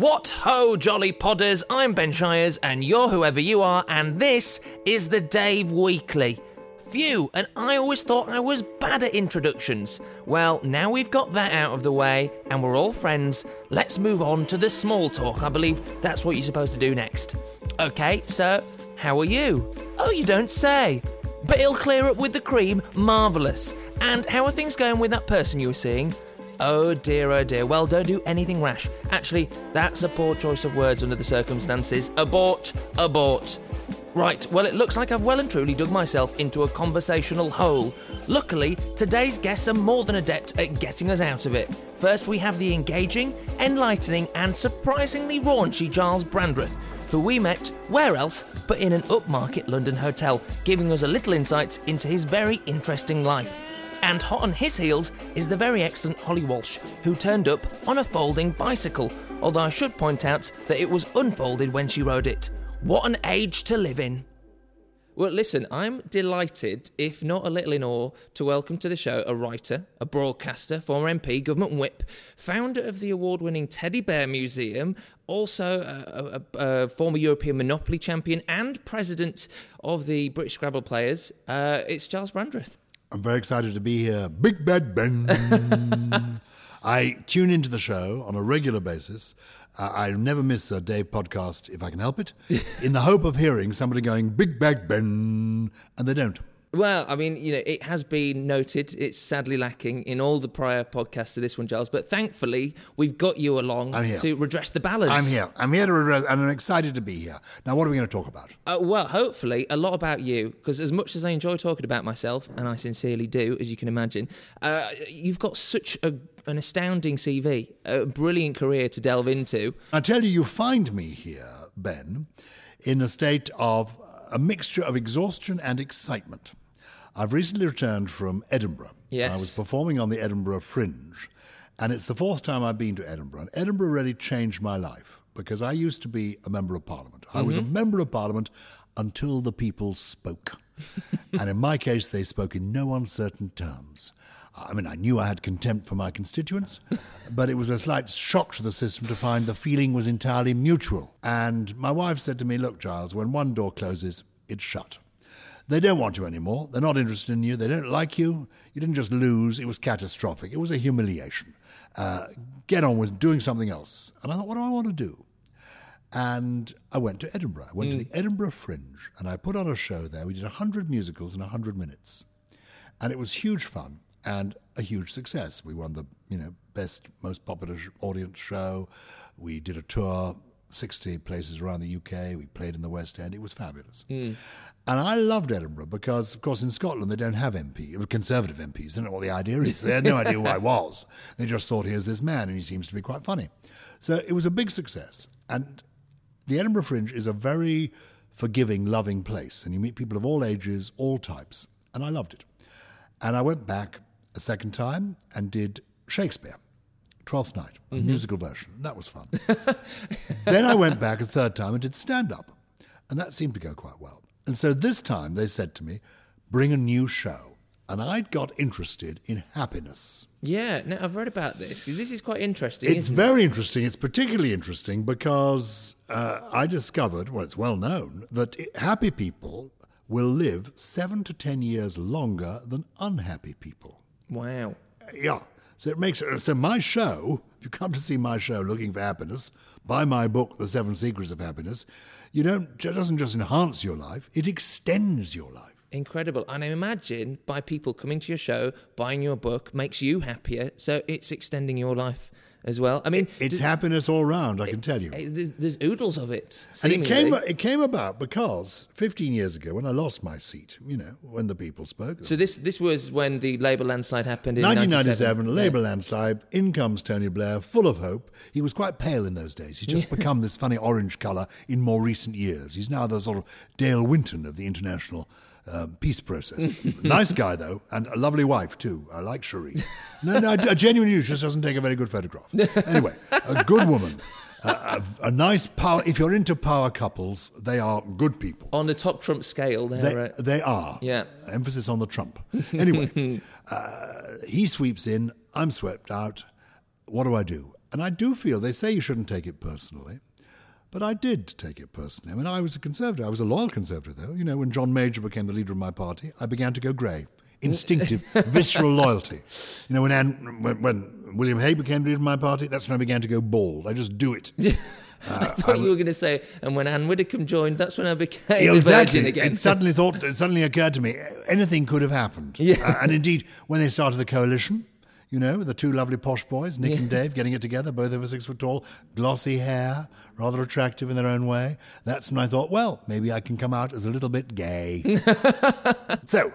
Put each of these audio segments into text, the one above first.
What ho, jolly podders! I'm Ben Shires, and you're whoever you are, and this is the Dave Weekly. Phew, and I always thought I was bad at introductions. Well, now we've got that out of the way, and we're all friends, let's move on to the small talk. I believe that's what you're supposed to do next. Okay, so, how are you? Oh, you don't say. But it'll clear up with the cream, marvellous. And how are things going with that person you were seeing? Oh dear, oh dear. Well, don't do anything rash. Actually, that's a poor choice of words under the circumstances. Abort, abort. Right, well, it looks like I've well and truly dug myself into a conversational hole. Luckily, today's guests are more than adept at getting us out of it. First, we have the engaging, enlightening, and surprisingly raunchy Gyles Brandreth, who we met where else but in an upmarket London hotel, giving us a little insight into his very interesting life. And hot on his heels is the very excellent Holly Walsh, who turned up on a folding bicycle, although I should point out that it was unfolded when she rode it. What an age to live in! Well, listen, I'm delighted, if not a little in awe, to welcome to the show a writer, a broadcaster, former MP, government whip, founder of the award winning Teddy Bear Museum, also a, a, a, former European Monopoly champion, and president of the British Scrabble Players. Uh, it's Gyles Brandreth. I'm very excited to be here. Big Bad Ben. I tune into the show on a regular basis. Uh, I never miss a Dave podcast if I can help it, in the hope of hearing somebody going, Big Bad Ben, and they don't. Well, I mean, you know, it has been noted. It's sadly lacking in all the prior podcasts to this one, Gyles. But thankfully, we've got you along to redress the balance. I'm here. I'm here to redress, and I'm excited to be here. Now, what are we going to talk about? Uh, well, hopefully, a lot about you, because as much as I enjoy talking about myself, and I sincerely do, as you can imagine, uh, you've got such a, an astounding CV, a brilliant career to delve into. I tell you, you find me here, Ben, in a state of a mixture of exhaustion and excitement. I've recently returned from Edinburgh. Yes. I was performing on the Edinburgh Fringe, and it's the fourth time I've been to Edinburgh. And Edinburgh really changed my life because I used to be a member of parliament. I was a mm-hmm. member of parliament until the people spoke. and in my case, they spoke in no uncertain terms. I mean, I knew I had contempt for my constituents, but it was a slight shock to the system to find the feeling was entirely mutual. And my wife said to me, Look, Gyles, when one door closes, it's shut. They don't want you anymore. They're not interested in you. They don't like you. You didn't just lose, it was catastrophic. It was a humiliation. Uh, get on with doing something else. And I thought, what do I want to do? And I went to Edinburgh. I went to the Edinburgh Fringe and I put on a show there. We did 100 musicals in 100 minutes. And it was huge fun and a huge success. We won the you know best, most popular sh- audience show. We did a tour 60 places around the UK. We played in the West End. It was fabulous. Hmm. And I loved Edinburgh because, of course, in Scotland they don't have MP, conservative MPs. They don't know what the idea is. They had no idea who I was. They just thought, here's this man, and he seems to be quite funny. So it was a big success. And the Edinburgh Fringe is a very forgiving, loving place. And you meet people of all ages, all types. And I loved it. And I went back a second time and did Shakespeare. Twelfth Night, a musical version. That was fun. then I went back a third time and did stand up. And that seemed to go quite well. And so this time they said to me, bring a new show. And I'd got interested in happiness. Yeah, now I've read about this this is quite interesting. It's very interesting. It's particularly interesting because uh, I discovered, well, it's well known, that happy people will live seven to ten years longer than unhappy people. Wow. Yeah. So it makes it. So my show, if you come to see my show looking for happiness, buy my book, The Seven Secrets of Happiness. You don't. It doesn't just enhance your life; it extends your life. Incredible. And I imagine by people coming to your show, buying your book, makes you happier. So it's extending your life as well. I mean, It's happiness all round. I can tell you. eh, there's, there's oodles of it. And it came, it came about because 15 years ago, when I lost my seat, you know, when the people spoke. So this this was when the Labour landslide happened in 97. 1997, Labour landslide. In comes Tony Blair, full of hope. He was quite pale in those days. He's just become this funny orange colour in more recent years. He's now the sort of Dale Winton of the international um, peace process. nice guy though, and a lovely wife too. I like Cherie. No, no, a genuine news just doesn't take a very good photograph. Anyway, a good woman. A, a, a nice power. If you're into power couples, they are good people. On the top Trump scale, They, they're, uh, they are. Yeah. Emphasis on the Trump. Anyway, uh, he sweeps in. I'm swept out. What do I do? And I do feel they say you shouldn't take it personally. But I did take it personally. I mean, I was a conservative. I was a loyal conservative, though. You know, when John Major became the leader of my party, I began to go grey. Instinctive, visceral loyalty. You know, when, Anne, when, when William Hague became the leader of my party, that's when I began to go bald. I just do it. I thought you were going to say, and when Ann Widdecombe joined, that's when I became Yeah, exactly. virgin again. It suddenly thought, it suddenly occurred to me, anything could have happened. Yeah. Uh, and indeed, when they started the coalition, you know, the two lovely posh boys, Nick and Dave, getting it together, both over six foot tall, glossy hair, rather attractive in their own way. That's when I thought, well, maybe I can come out as a little bit gay. so,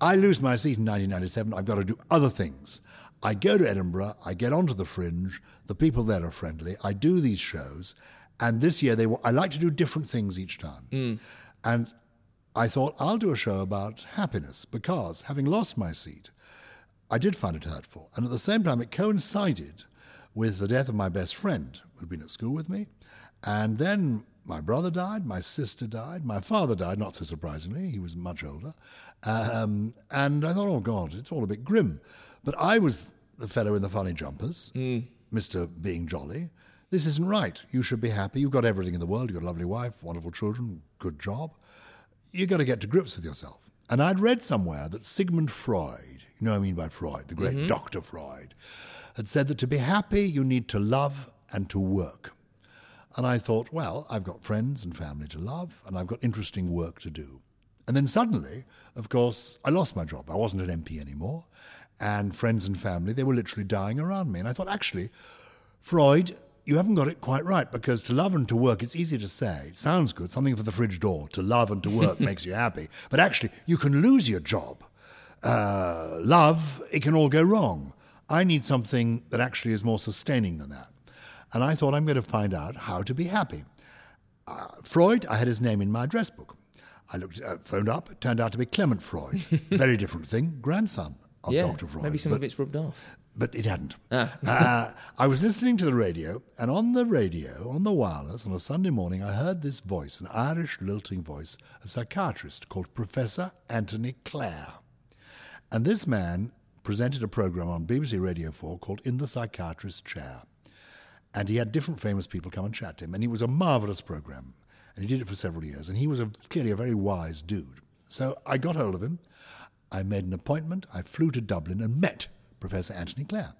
I lose my seat in 1997. I've got to do other things. I go to Edinburgh, I get onto the fringe, the people there are friendly, I do these shows, and this year they were, I like to do different things each time. Hmm. And I thought, I'll do a show about happiness because having lost my seat, I did find it hurtful. And at the same time, it coincided with the death of my best friend who'd been at school with me. And then my brother died, my sister died, my father died, not so surprisingly, he was much older. Um, and I thought, oh God, it's all a bit grim. But I was the fellow in the funny jumpers, Mr. Being Jolly. This isn't right. You should be happy. You've got everything in the world. You've got a lovely wife, wonderful children, good job. You've got to get to grips with yourself. And I'd read somewhere that Sigmund Freud, you know what I mean by Freud, the great mm-hmm. Dr. Freud, had said that to be happy, you need to love and to work. And I thought, well, I've got friends and family to love, and I've got interesting work to do. And then suddenly, of course, I lost my job. I wasn't an MP anymore. And friends and family, they were literally dying around me. And I thought, actually, Freud, you haven't got it quite right because to love and to work, it's easy to say. It sounds good, something for the fridge door. To love and to work makes you happy. But actually, you can lose your job. Uh, love, it can all go wrong. I need something that actually is more sustaining than that. And I thought I'm going to find out how to be happy. Uh, Freud, I had his name in my address book. I looked, uh, phoned up. It turned out to be Clement Freud. Very different thing. Grandson of yeah, Dr. Freud. maybe some But- of it's rubbed off. but it hadn't. uh, I was listening to the radio, and on the radio, on the wireless, on a Sunday morning, I heard this voice, an Irish lilting voice, a psychiatrist called Professor Anthony Clare. And this man presented a program on BBC Radio 4 called In the Psychiatrist's Chair. And he had different famous people come and chat to him, and it was a marvelous program. And he did it for several years, and he was a, clearly a very wise dude. So I got hold of him. I made an appointment. I flew to Dublin and met Professor Anthony Clare.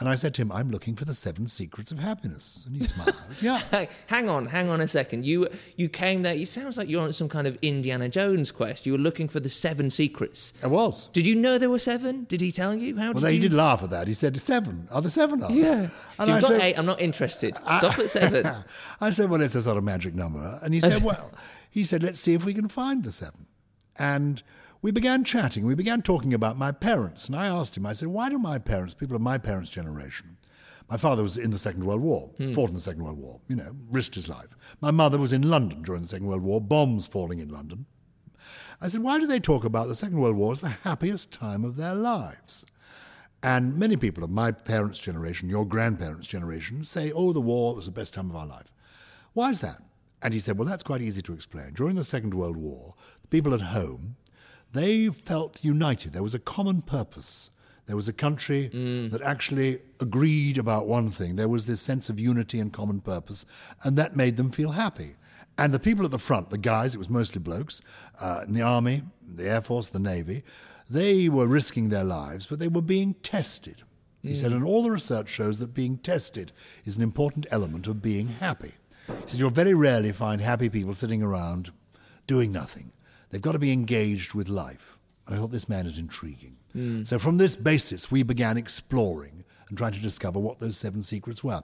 And I said to him, I'm looking for the seven secrets of happiness. And he smiled. yeah. Hang on, hang on a second. You you came there. It sounds like you're on some kind of Indiana Jones quest. You were looking for the seven secrets. I was. Did you know there were seven? Did he tell you? How did you? Well, he you? did laugh at that. He said, Seven. Are there seven? Are there?" Yeah. And I you've got said, eight. I'm not interested. Stop at seven. I said, well, it's a sort of magic number. And he said, well, he said, let's see if we can find the seven. And we began chatting. We began talking about my parents. And I asked him, I said, why do my parents, people of my parents' generation, my father was in the Second World War, hmm. fought in the Second World War, you know, risked his life. My mother was in London during the Second World War, bombs falling in London. I said, why do they talk about the Second World War as the happiest time of their lives? And many people of my parents' generation, your grandparents' generation, say, oh, the war was the best time of our life. Why is that? And he said, well, that's quite easy to explain. During the Second World War, the people at home, they felt united. There was a common purpose. There was a country that actually agreed about one thing. There was this sense of unity and common purpose, and that made them feel happy. And the people at the front, the guys, it was mostly blokes, uh, in the army, the air force, the navy, they were risking their lives, but they were being tested. He said, and all the research shows that being tested is an important element of being happy. He said, you'll very rarely find happy people sitting around doing nothing. They've got to be engaged with life. And I thought this man is intriguing. So from this basis, we began exploring and trying to discover what those seven secrets were.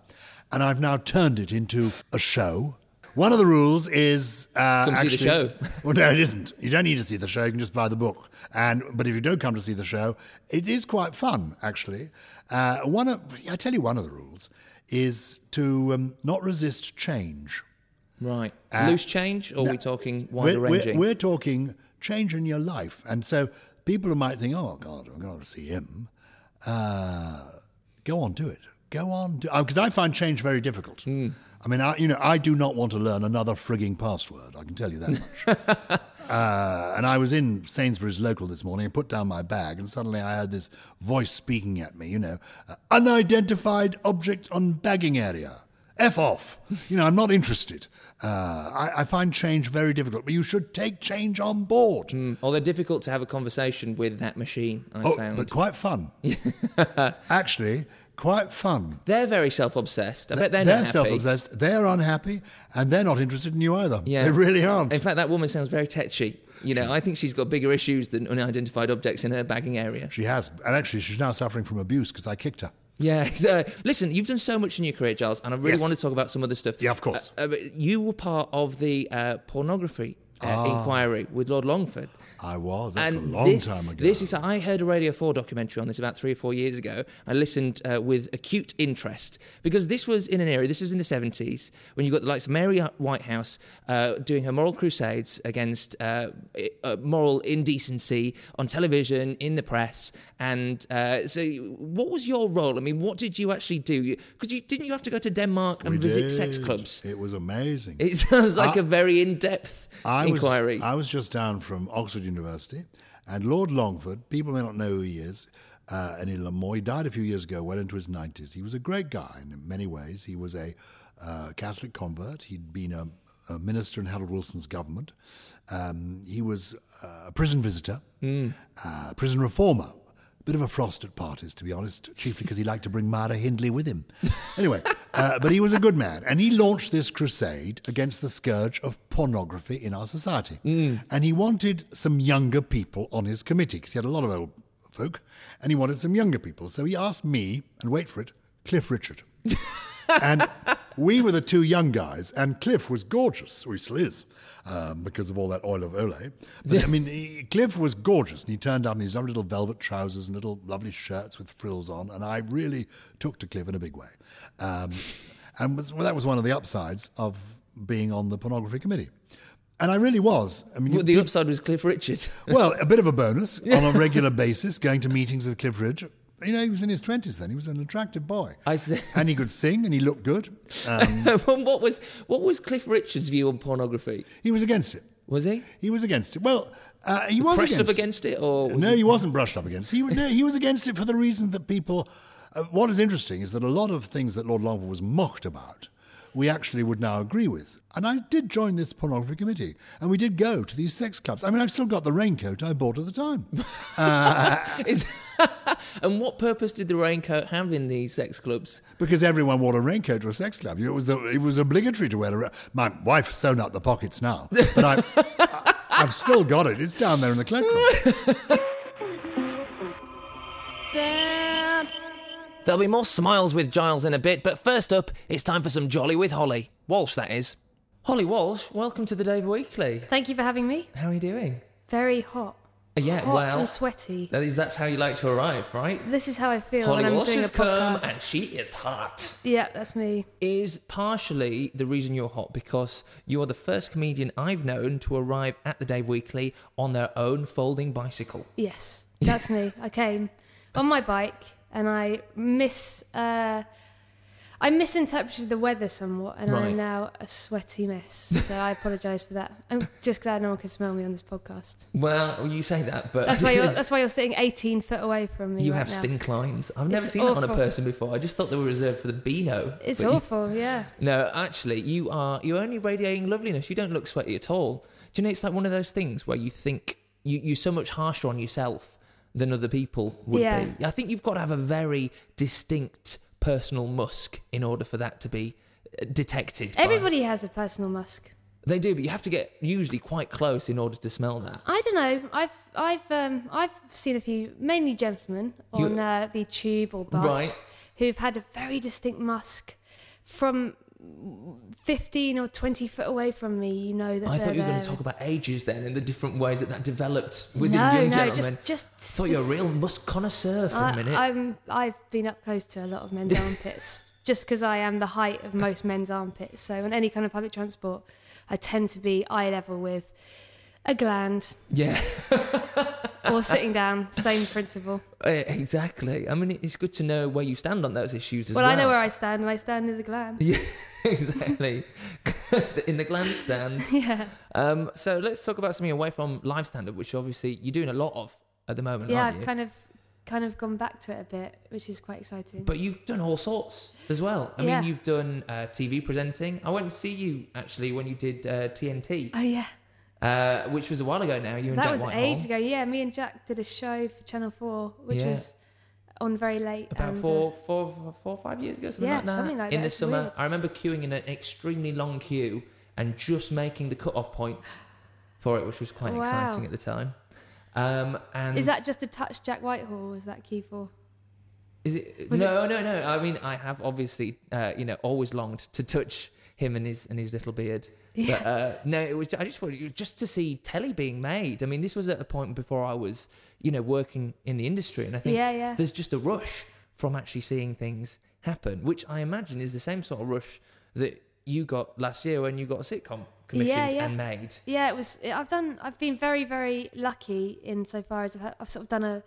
And I've now turned it into a show. One of the rules is uh, Come see the show. well, no, it isn't. You don't need to see the show. You can just buy the book. And but if you don't come to see the show, it is quite fun actually. Uh, one of I tell you, one of the rules is to um, not resist change. Right. Loose change, or are we talking wider We're, we're, ranging? we're talking change in your life, and so people might think, "Oh God, I'm going to see him." Uh, go on, do it. Go on, because I find change very difficult. Hmm. I mean, I, you know, I do not want to learn another frigging password. I can tell you that much. uh, and I was in Sainsbury's local this morning and put down my bag, and suddenly I heard this voice speaking at me. You know, uh, unidentified object on bagging area. F off. You know, I'm not interested. Uh, I, I, find change very difficult, but you should take change on board. Mm, although difficult to have a conversation with that machine, I oh, found. But quite fun. Actually, quite fun. They're very self-obsessed. I bet they're, not. they're self-obsessed. They're unhappy, and they're not interested in you either. Yeah. They really aren't. In fact, that woman sounds very tetchy. You know, I think she's got bigger issues than unidentified objects in her bagging area. She has, and actually, she's now suffering from abuse because I kicked her. Yeah. So, listen, you've done so much in your career, Gyles, and I really Yes. want to talk about some other stuff. Yeah, of course. Uh, uh, you were part of the uh, pornography uh, inquiry with Lord Longford. I was. That's and a long this, time ago. This is I heard a Radio 4 documentary on this about three or four years ago. I listened uh, with acute interest because this was in an era, this was in the 70s, when you got the likes of Mary Whitehouse uh, doing her moral crusades against uh, uh, moral indecency on television, in the press. And uh, so, what was your role? I mean, what did you actually do? Because you, didn't you have to go to Denmark and We visit sex clubs? It was amazing. It sounds like I- a very in depth I was, inquiry. I was just down from Oxford University, and Lord Longford, people may not know who he is, uh, Lamoy, he died a few years ago, well into his 90s. He was a great guy in many ways. He was a uh, Catholic convert. He'd been a, a minister in Harold Wilson's government. Um, he was uh, a prison visitor, uh, prison reformer. Bit of a frost at parties, to be honest, chiefly because he liked to bring Myra Hindley with him. Anyway, uh, but he was a good man, and he launched this crusade against the scourge of pornography in our society. And he wanted some younger people on his committee, because he had a lot of old folk, and he wanted some younger people. So he asked me, and wait for it, Cliff Richard. and we were the two young guys, and Cliff was gorgeous, or he still is, um, because of all that oil of Olay. But I mean, he, Cliff was gorgeous, and he turned up in these lovely little velvet trousers and little lovely shirts with frills on, and I really took to Cliff in a big way. Um, and was, well, that was one of the upsides of being on the pornography committee. And I really was. I mean, Well, the upside was Cliff Richard. well, a bit of a bonus on a regular basis, going to meetings with Cliff Ridge. You know, he was in his twenties then. He was an attractive boy, I see. and he could sing, and he looked good. Um, what was what was Cliff Richard's view on pornography? he was against it. Was he He was against it. Well, uh, he was pressed against up against it, or No, he- he wasn't brushed up against. He no, he was against it for the reason that people. Uh, what is interesting is that a lot of things that Lord Longford was mocked about, we actually would now agree with. And I did join this pornography committee, and we did go to these sex clubs. I mean, I've still got the raincoat I bought at the time. Is- and what purpose did the raincoat have in these sex clubs? Because everyone wore a raincoat to a sex club. It was, the, it was obligatory to wear a. ra- My wife's sewn up the pockets now, but I, I, I've still got it. It's down there in the cloakroom. There'll be more smiles with Gyles in a bit, but first up, it's time for some jolly with Holly Walsh. That is Holly Walsh. Welcome to the Dave Weekly. Thank you for having me. How are you doing? Very hot. Uh, Yeah, hot well, and sweaty. that is that's how you like to arrive, right? This is how I feel Holly when I'm Walsh doing a has come, podcast. and she is hot. Yeah, that's me. is partially the reason you're hot because you are the first comedian I've known to arrive at the Dave Weekly on their own folding bicycle. Yes, that's me. I came on my bike and I miss. Uh, I misinterpreted the weather somewhat, and Right. I'm now a sweaty mess. So I apologise for that. I'm just glad no one can smell me on this podcast. Well, you say that, but That's why you're. That's why you're sitting 18 foot away from me. you right have now. stink lines. I've never It's seen that on a person before. I just thought they were reserved for the Beano. It's but you- awful. Yeah. no, actually, you are. You're only radiating loveliness. You don't look sweaty at all. Do you know? It's like one of those things where you think you, you're so much harsher on yourself than other people would Yeah. be. I think you've got to have a very distinct personal musk in order for that to be uh, detected. by- Everybody has a personal musk. They do, but you have to get usually quite close in order to smell that. I don't know. I've I've um I've seen a few, mainly gentlemen, on uh, the tube or bus Right. who've had a very distinct musk from fifteen or twenty foot away from me. You know that I thought you were going to talk about ages then and the different ways that that developed within no, young no, gentlemen. just just. thought you were a real musk connoisseur for a I, minute. I'm I've been up close to a lot of men's armpits, just because I am the height of most men's armpits. So on any kind of public transport, I tend to be eye level with a gland. Yeah. or sitting down. Same principle. Uh, exactly. I mean, it's good to know where you stand on those issues as well. Well, I know where I stand, and I stand in the gland. Yeah, exactly. In the gland stand. Yeah, Um, so let's talk about something away from live stand up, which obviously you're doing a lot of at the moment, yeah. I've you? kind of, kind of gone back to it a bit, which is quite exciting. But you've done all sorts as well. I Yeah. mean, you've done uh, TV presenting. I went to see you actually when you did uh, TNT, oh yeah, uh, which was a while ago now. You and that Jack was Whitehall. ages ago. Yeah, me and Jack did a show for Channel Four, which Yeah. was on very late. About and, uh, four, four, four, five years ago, something Yeah, like that. something like in that. the It's summer, weird. I remember queuing in an extremely long queue and just making the cut-off point for it, which was quite Wow. exciting at the time. Um, and Is that just a touch Jack Whitehall? Or is that key for? Is it? Was no, no, no. I mean, I have obviously, uh, you know, always longed to touch him and his and his little beard. Yeah. But uh, no, it was. I just wanted just to see telly being made. I mean, this was at a point before I was, you know, working in the industry, and I think Yeah, yeah. there's just a rush from actually seeing things happen, which I imagine is the same sort of rush that you got last year when you got a sitcom commissioned yeah. and made. Yeah, it was. I've done. I've been very, very lucky insofar as I've, I've sort of done a,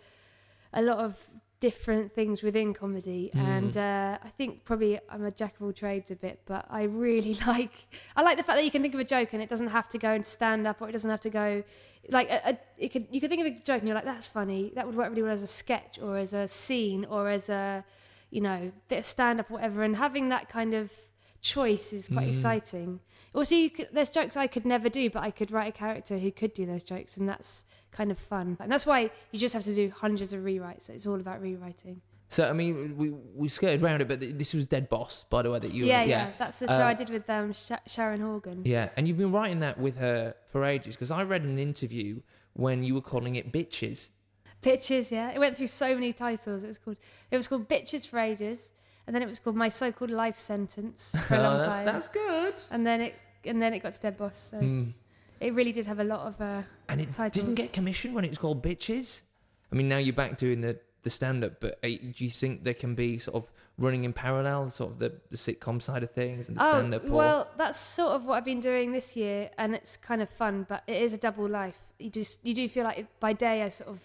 a lot of different things within comedy, Mm. and uh, I think probably I'm a jack of all trades a bit. But I really like. I like the fact that you can think of a joke and it doesn't have to go into stand up, or it doesn't have to go. Like a, a, it could, you could think of a joke and you're like, that's funny. That would work really well as a sketch, or as a scene, or as a, you know, bit of stand up, whatever. And having that kind of choice is quite Mm. exciting. Also, you could, there's jokes I could never do, but I could write a character who could do those jokes, and that's kind of fun. And that's why you just have to do hundreds of rewrites. It's all about rewriting. So I mean, we we skirted around it, but this was Dead Boss, by the way, that you. yeah, yeah, That's the show Uh, I did with um, Sha- Sharon Horgan. Yeah, and you've been writing that with her for ages because I read an interview when you were calling it bitches. Bitches, yeah. It went through so many titles. It was called it was called Bitches for ages, and then it was called My So-Called Life Sentence for a long oh, that's, time. that's good. And then it and then it got to Dead Boss. So Mm. it really did have a lot of. Uh, And it Titles. didn't get commissioned when it was called bitches. I mean, now you're back doing the the stand up, but uh, do you think there can be sort of running in parallel, sort of the, the sitcom side of things and the stand up? Oh, well, that's sort of what I've been doing this year, and it's kind of fun, but it is a double life. You just you do feel like by day I sort of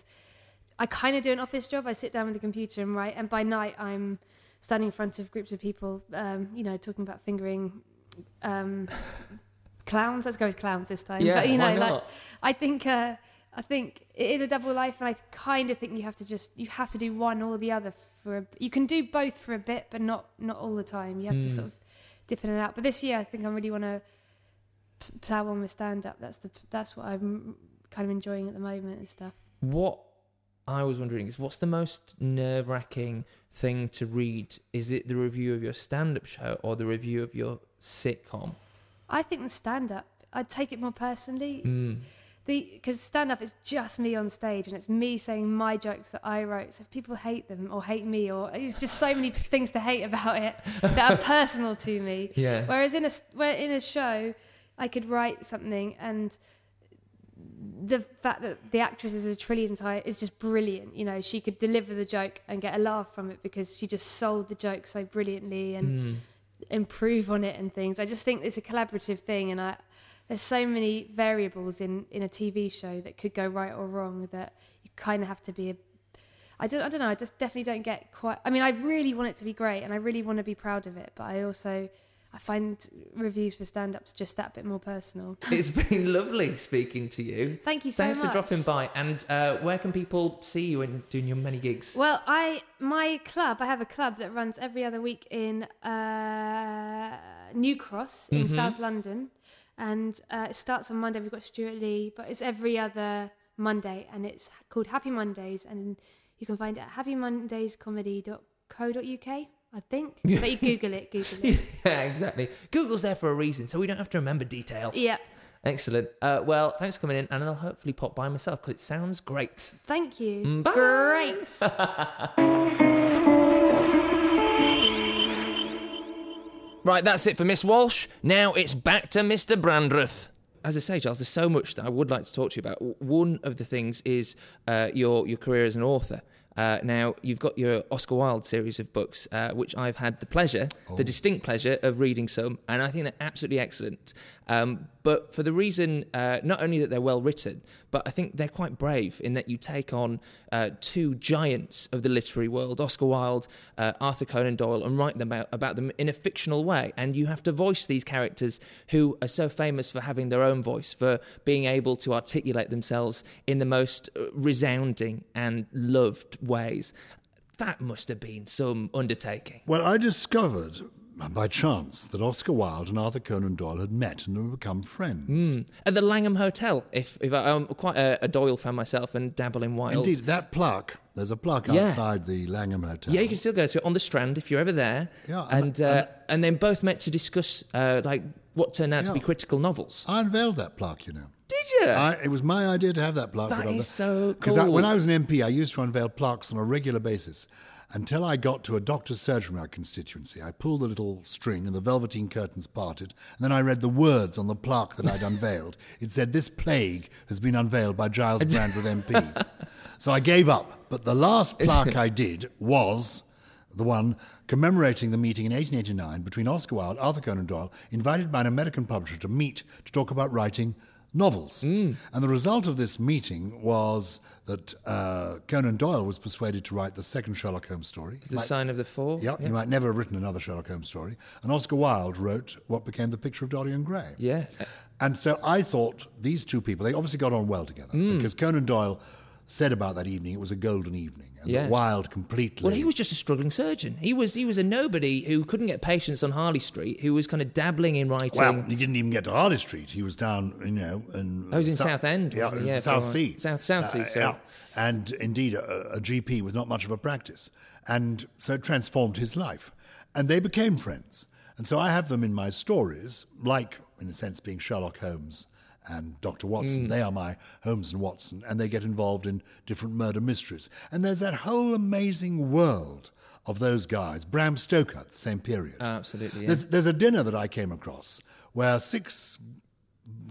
I kind of do an office job. I sit down with the computer and write, and by night I'm standing in front of groups of people, um, you know, talking about fingering um, clowns. Let's go with clowns this time. yeah, but you know, why like not? I think uh, I think it is a double life, and I kind of think you have to just you have to do one or the other for. A, you can do both for a bit, but not not all the time. You have to Hmm. sort of dip in and out. But this year, I think I really want to plow on with stand up. That's the that's what I'm kind of enjoying at the moment and stuff. What I was wondering is what's the most nerve wracking thing to read? Is it the review of your stand up show or the review of your sitcom? I think the stand up. I'd take it more personally. Mm. The because stand up is just me on stage and it's me saying my jokes that I wrote. So if people hate them or hate me or there's just so many things to hate about it that are personal to me. Yeah. Whereas in a where in a show, I could write something and the fact that the actress is a trillion type is just brilliant. You know, she could deliver the joke and get a laugh from it because she just sold the joke so brilliantly and Mm. improve on it and things. I just think it's a collaborative thing, and I there's so many variables in in a TV show that could go right or wrong that you kind of have to be a. I don't. I don't know. I just definitely don't get quite. I mean, I really want it to be great, and I really want to be proud of it. But I also, I find reviews for stand-ups just that bit more personal. It's been lovely speaking to you. Thank you so Thanks much. for dropping by. And uh, where can people see you and doing your many gigs? Well, I my club. I have a club that runs every other week in uh, New Cross in Mhm. South London, and uh, it starts on Monday. We've got Stewart Lee, but it's every other Monday, and it's called Happy Mondays, and you can find it at happymondayscomedy.co.uk. I think, but you Google it. Google it. yeah, exactly. Google's there for a reason, so we don't have to remember detail. Yeah. Excellent. Uh, well, thanks for coming in, and I'll hopefully pop by myself because it sounds great. Thank you. Mm, bye. Great. Right, that's it for Miss Walsh. Now it's back to Mr. Brandreth. As I say, Charles, there's so much that I would like to talk to you about. One of the things is uh, your your career as an author. Uh, now, you've got your Oscar Wilde series of books, uh, which I've had the pleasure, the distinct pleasure of reading some, and I think they're absolutely excellent. Um, but for the reason, uh, not only that they're well written, but I think they're quite brave in that you take on uh, two giants of the literary world, Oscar Wilde, uh, Arthur Conan Doyle, and write them out, about them in a fictional way. And you have to voice these characters who are so famous for having their own voice, for being able to articulate themselves in the most uh, resounding and loved ways. That must have been some undertaking. Well, I discovered by chance that Oscar Wilde and Arthur Conan Doyle had met and had become friends. At the Langham Hotel, if, if I, I'm quite a, a Doyle fan myself and dabble in Wilde. Indeed, that plaque, there's a plaque Yeah. outside the Langham Hotel. Yeah, you can still go to it on the Strand if you're ever there. Yeah, and- and uh, and then both met to discuss uh, like what turned out to be critical novels. I unveiled that plaque, you know. Did you? I, it was my idea to have that plaque. That put on is Because when I was an MP, I used to unveil plaques on a regular basis until I got to a doctor's surgery in my constituency. I pulled the little string and the velveteen curtains parted, and then I read the words on the plaque that I'd unveiled. It said, This plague has been unveiled by Gyles Brandreth MP. so I gave up. But the last plaque I did was the one commemorating the meeting in 1889 between Oscar Wilde, Arthur Conan Doyle, invited by an American publisher to meet to talk about writing novels. And the result of this meeting was that uh, Conan Doyle was persuaded to write the second Sherlock Holmes story. the sign of the four. Yeah, he might never have written another Sherlock Holmes story. And Oscar Wilde wrote what became the picture of Dorian Gray. Yeah. And so I thought these two people, they obviously got on well together Mm. because Conan Doyle said about that evening it was a golden evening. And Yeah. Wilde completely. Well, he was just a struggling surgeon. He was he was a nobody who couldn't get patients on Harley Street, who was kind of dabbling in writing. Well, he didn't even get to Harley Street. He was down, you know, in. Oh, he was in Sou- Southend, Yeah, wasn't he? it Yeah, Southsea. South- Southsea, uh, sorry. yeah. And indeed, a, a GP with not much of a practice, and so it transformed his life, and they became friends. And so I have them in my stories, like in a sense being Sherlock Holmes and Dr. Watson. They are my Holmes and Watson, and they get involved in different murder mysteries. And there's that whole amazing world of those guys. Bram Stoker, the same period. Absolutely, yeah. There's, there's a dinner that I came across where six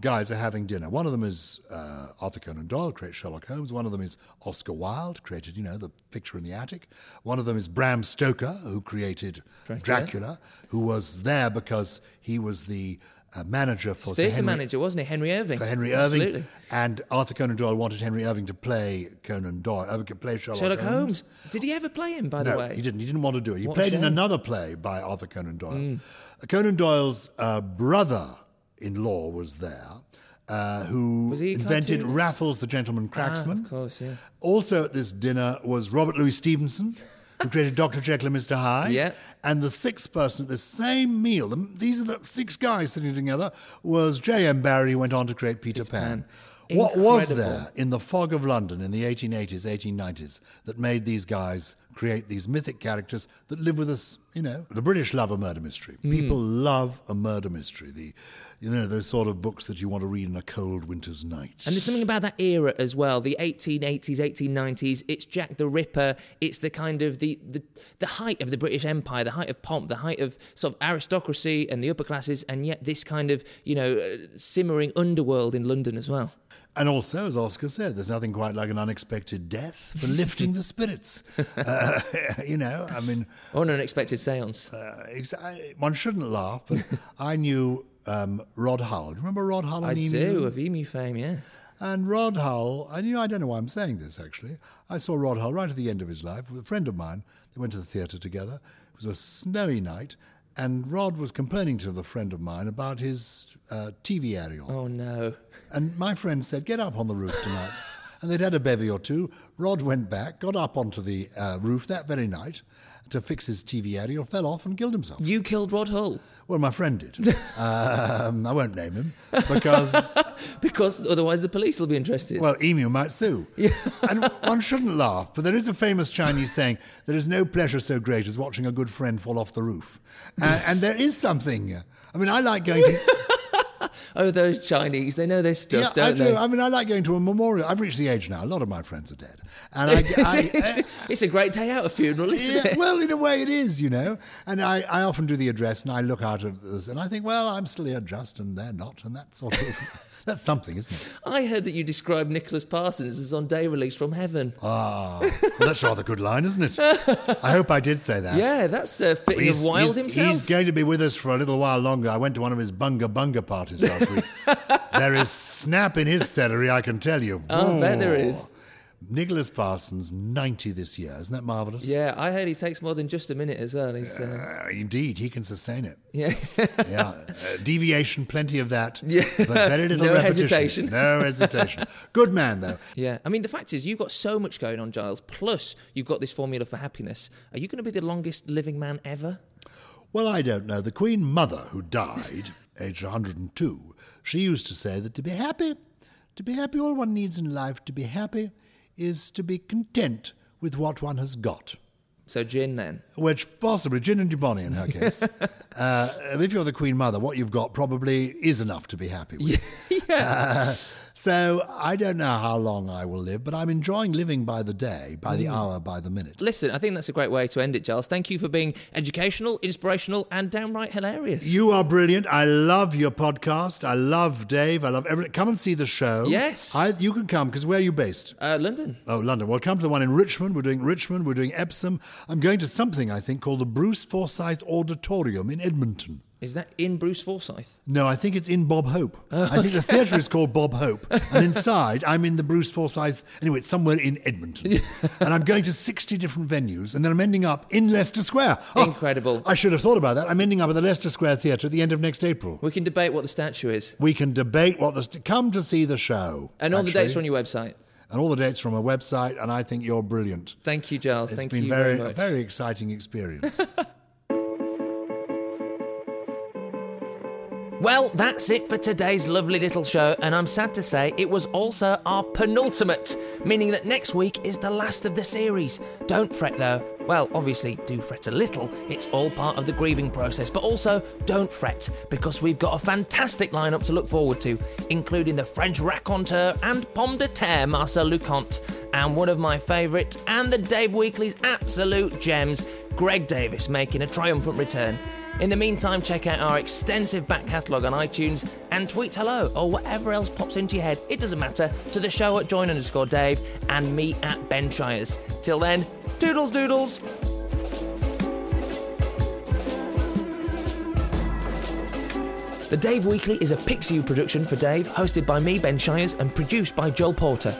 guys are having dinner. One of them is uh, Arthur Conan Doyle, created Sherlock Holmes. One of them is Oscar Wilde, created, you know, the picture in the attic. One of them is Bram Stoker, who created Dracula, who was there because he was the uh, manager for Theatre Henry, manager, wasn't he? Henry Irving. for Henry Irving. Absolutely. And Arthur Conan Doyle wanted Henry Irving to play Conan Doyle, uh, play Sherlock, Sherlock Holmes. Did he ever play him, by the no, way? he didn't. He didn't want to do it. He What played in. Another play by Arthur Conan Doyle. Uh, Conan Doyle's uh, brother-in-law was there, uh, who Was he a invented? Raffles the Gentleman Ah, Cracksman. of course, yeah. Also at this dinner was Robert Louis Stevenson, who created Dr. Jekyll and Mr. Hyde. Yeah. And the sixth person at the same meal, the, these are the six guys sitting together, was J.M. Barrie, who went on to create Peter, Pan. Pan. What was there in the fog of London in the 1880s, 1890s that made these guys create these mythic characters that live with us, you know? The British love a murder mystery. Hmm. People love a murder mystery. The, you know, those sort of books that you want to read in a cold winter's night. And there's something about that era as well, the 1880s, 1890s. It's Jack the Ripper. It's the kind of the, the the height of the British Empire, the height of pomp, the height of sort of aristocracy and the upper classes, and yet this kind of you know uh, simmering underworld in London as well. And also, as Oscar said, there's nothing quite like an unexpected death for lifting the spirits. Uh, you know, I mean, Or an unexpected séance. uh, one shouldn't laugh, but I knew um, Rod Hull. Do you remember Rod Hull? I Emu? do of Emu fame, yes. And Rod Hull, and you know, I don't know why I'm saying this actually. I saw Rod Hull right at the end of his life with a friend of mine. They went to the theatre together. It was a snowy night, and Rod was complaining to the friend of mine about his uh, TV aerial. Oh no. And my friend said, Get up on the roof tonight. and they'd had a bevy or two. Rod went back, got up onto the uh, roof that very night to fix his TV aerial, fell off and killed himself. You killed Rod Hull Well, my friend did. um, I won't name him because, because otherwise the police will be interested. well, Emu might sue. and one shouldn't laugh, but there is a famous Chinese saying, There is no pleasure so great as watching a good friend fall off the roof. And, and there is something. I mean, I like going to. oh, those Chinese, they know their stuff, yeah, don't I do. they? I mean, I like going to a memorial. I've reached the age now. A lot of my friends are dead, and I, I, it's, uh, it's a great day out, a funeral, isn't yeah, it? well, in a way, it is, you know. And I, I often do the address, and I look out of this, and I think, well, I'm still here, just, and they're not, and that sort of that's something, isn't it? I heard that you described Nicholas Parsons as on day release from heaven. Ah, well, that's rather a good line, isn't it? I hope I did say that. Yeah, that's uh, fitting He's, of Wilde he's- himself. he's going to be with us for a little while longer. I went to one of his bunga bunga parties last week. there is snap in his celery, I can tell you. I bet there Oh. is. Nicholas Parsons, 90 this year. Isn't that marvellous? Yeah, I heard he takes more than just a minute as well. He's, uh, Uh, indeed, he can sustain it. yeah. Yeah, uh, deviation, plenty of that. Yeah. but very little No repetition. hesitation. No hesitation. Good man, though. Yeah, I mean, the fact is, you've got so much going on, Gyles. Plus, you've got this formula for happiness. Are you going to be the longest living man ever? Well, I don't know. The Queen Mother, who died, aged 102, she used to say that to be happy, to be happy, all one needs in life to be happy is to be content with what one has got. So, gin then. Which possibly, gin and Dubonnet in her case. uh, if you're the Queen Mother, what you've got probably is enough to be happy with. Uh, so I don't know how long I will live, but I'm enjoying living by the day, by the hour, by the minute. Listen, I think that's a great way to end it, Gyles. Thank you for being educational, inspirational, and downright hilarious. You are brilliant. I love your podcast. I love Dave. I love everything. Come and see the show. Yes. I, you can come because where are you based? uh, London. Oh, London. Well, come to the one in Richmond. We're doing Richmond. We're doing Epsom. I'm going to something I think called the Bruce Forsyth Auditorium in Edmonton. Is that in Bruce Forsyth? No, I think it's in Bob Hope. Oh, I think the theatre is called Bob Hope. And inside, I'm in the Bruce Forsyth. Anyway, it's somewhere in Edmonton. and I'm going to 60 different venues. And then I'm ending up in Leicester Square. Oh, Incredible. I should have thought about that. I'm ending up at the Leicester Square Theatre at the end of next April. We can debate what the statue is. We can debate what the. Come to see the show. And all the dates are on your website. And all the dates from a website. And I think you're brilliant. Thank you, Gyles. It's Thank been you very, very much. A very exciting experience. Well, that's it for today's lovely little show, and I'm sad to say it was also our penultimate, meaning that next week is the last of the series. Don't fret though. Well, obviously, do fret a little, it's all part of the grieving process, but also don't fret because we've got a fantastic lineup to look forward to, including the French raconteur and pomme de terre Marcel Lucont, and one of my favourite and the Dave Weekly's absolute gems, Greg Davies, making a triumphant return. In the meantime, check out our extensive back catalogue on iTunes and tweet hello or whatever else pops into your head. It doesn't matter to the show at join underscore Dave and me at Ben Shires. Till then, doodles doodles. The Dave Weekly is a Pixiu production for Dave, hosted by me, Ben Shires, and produced by Joel Porter.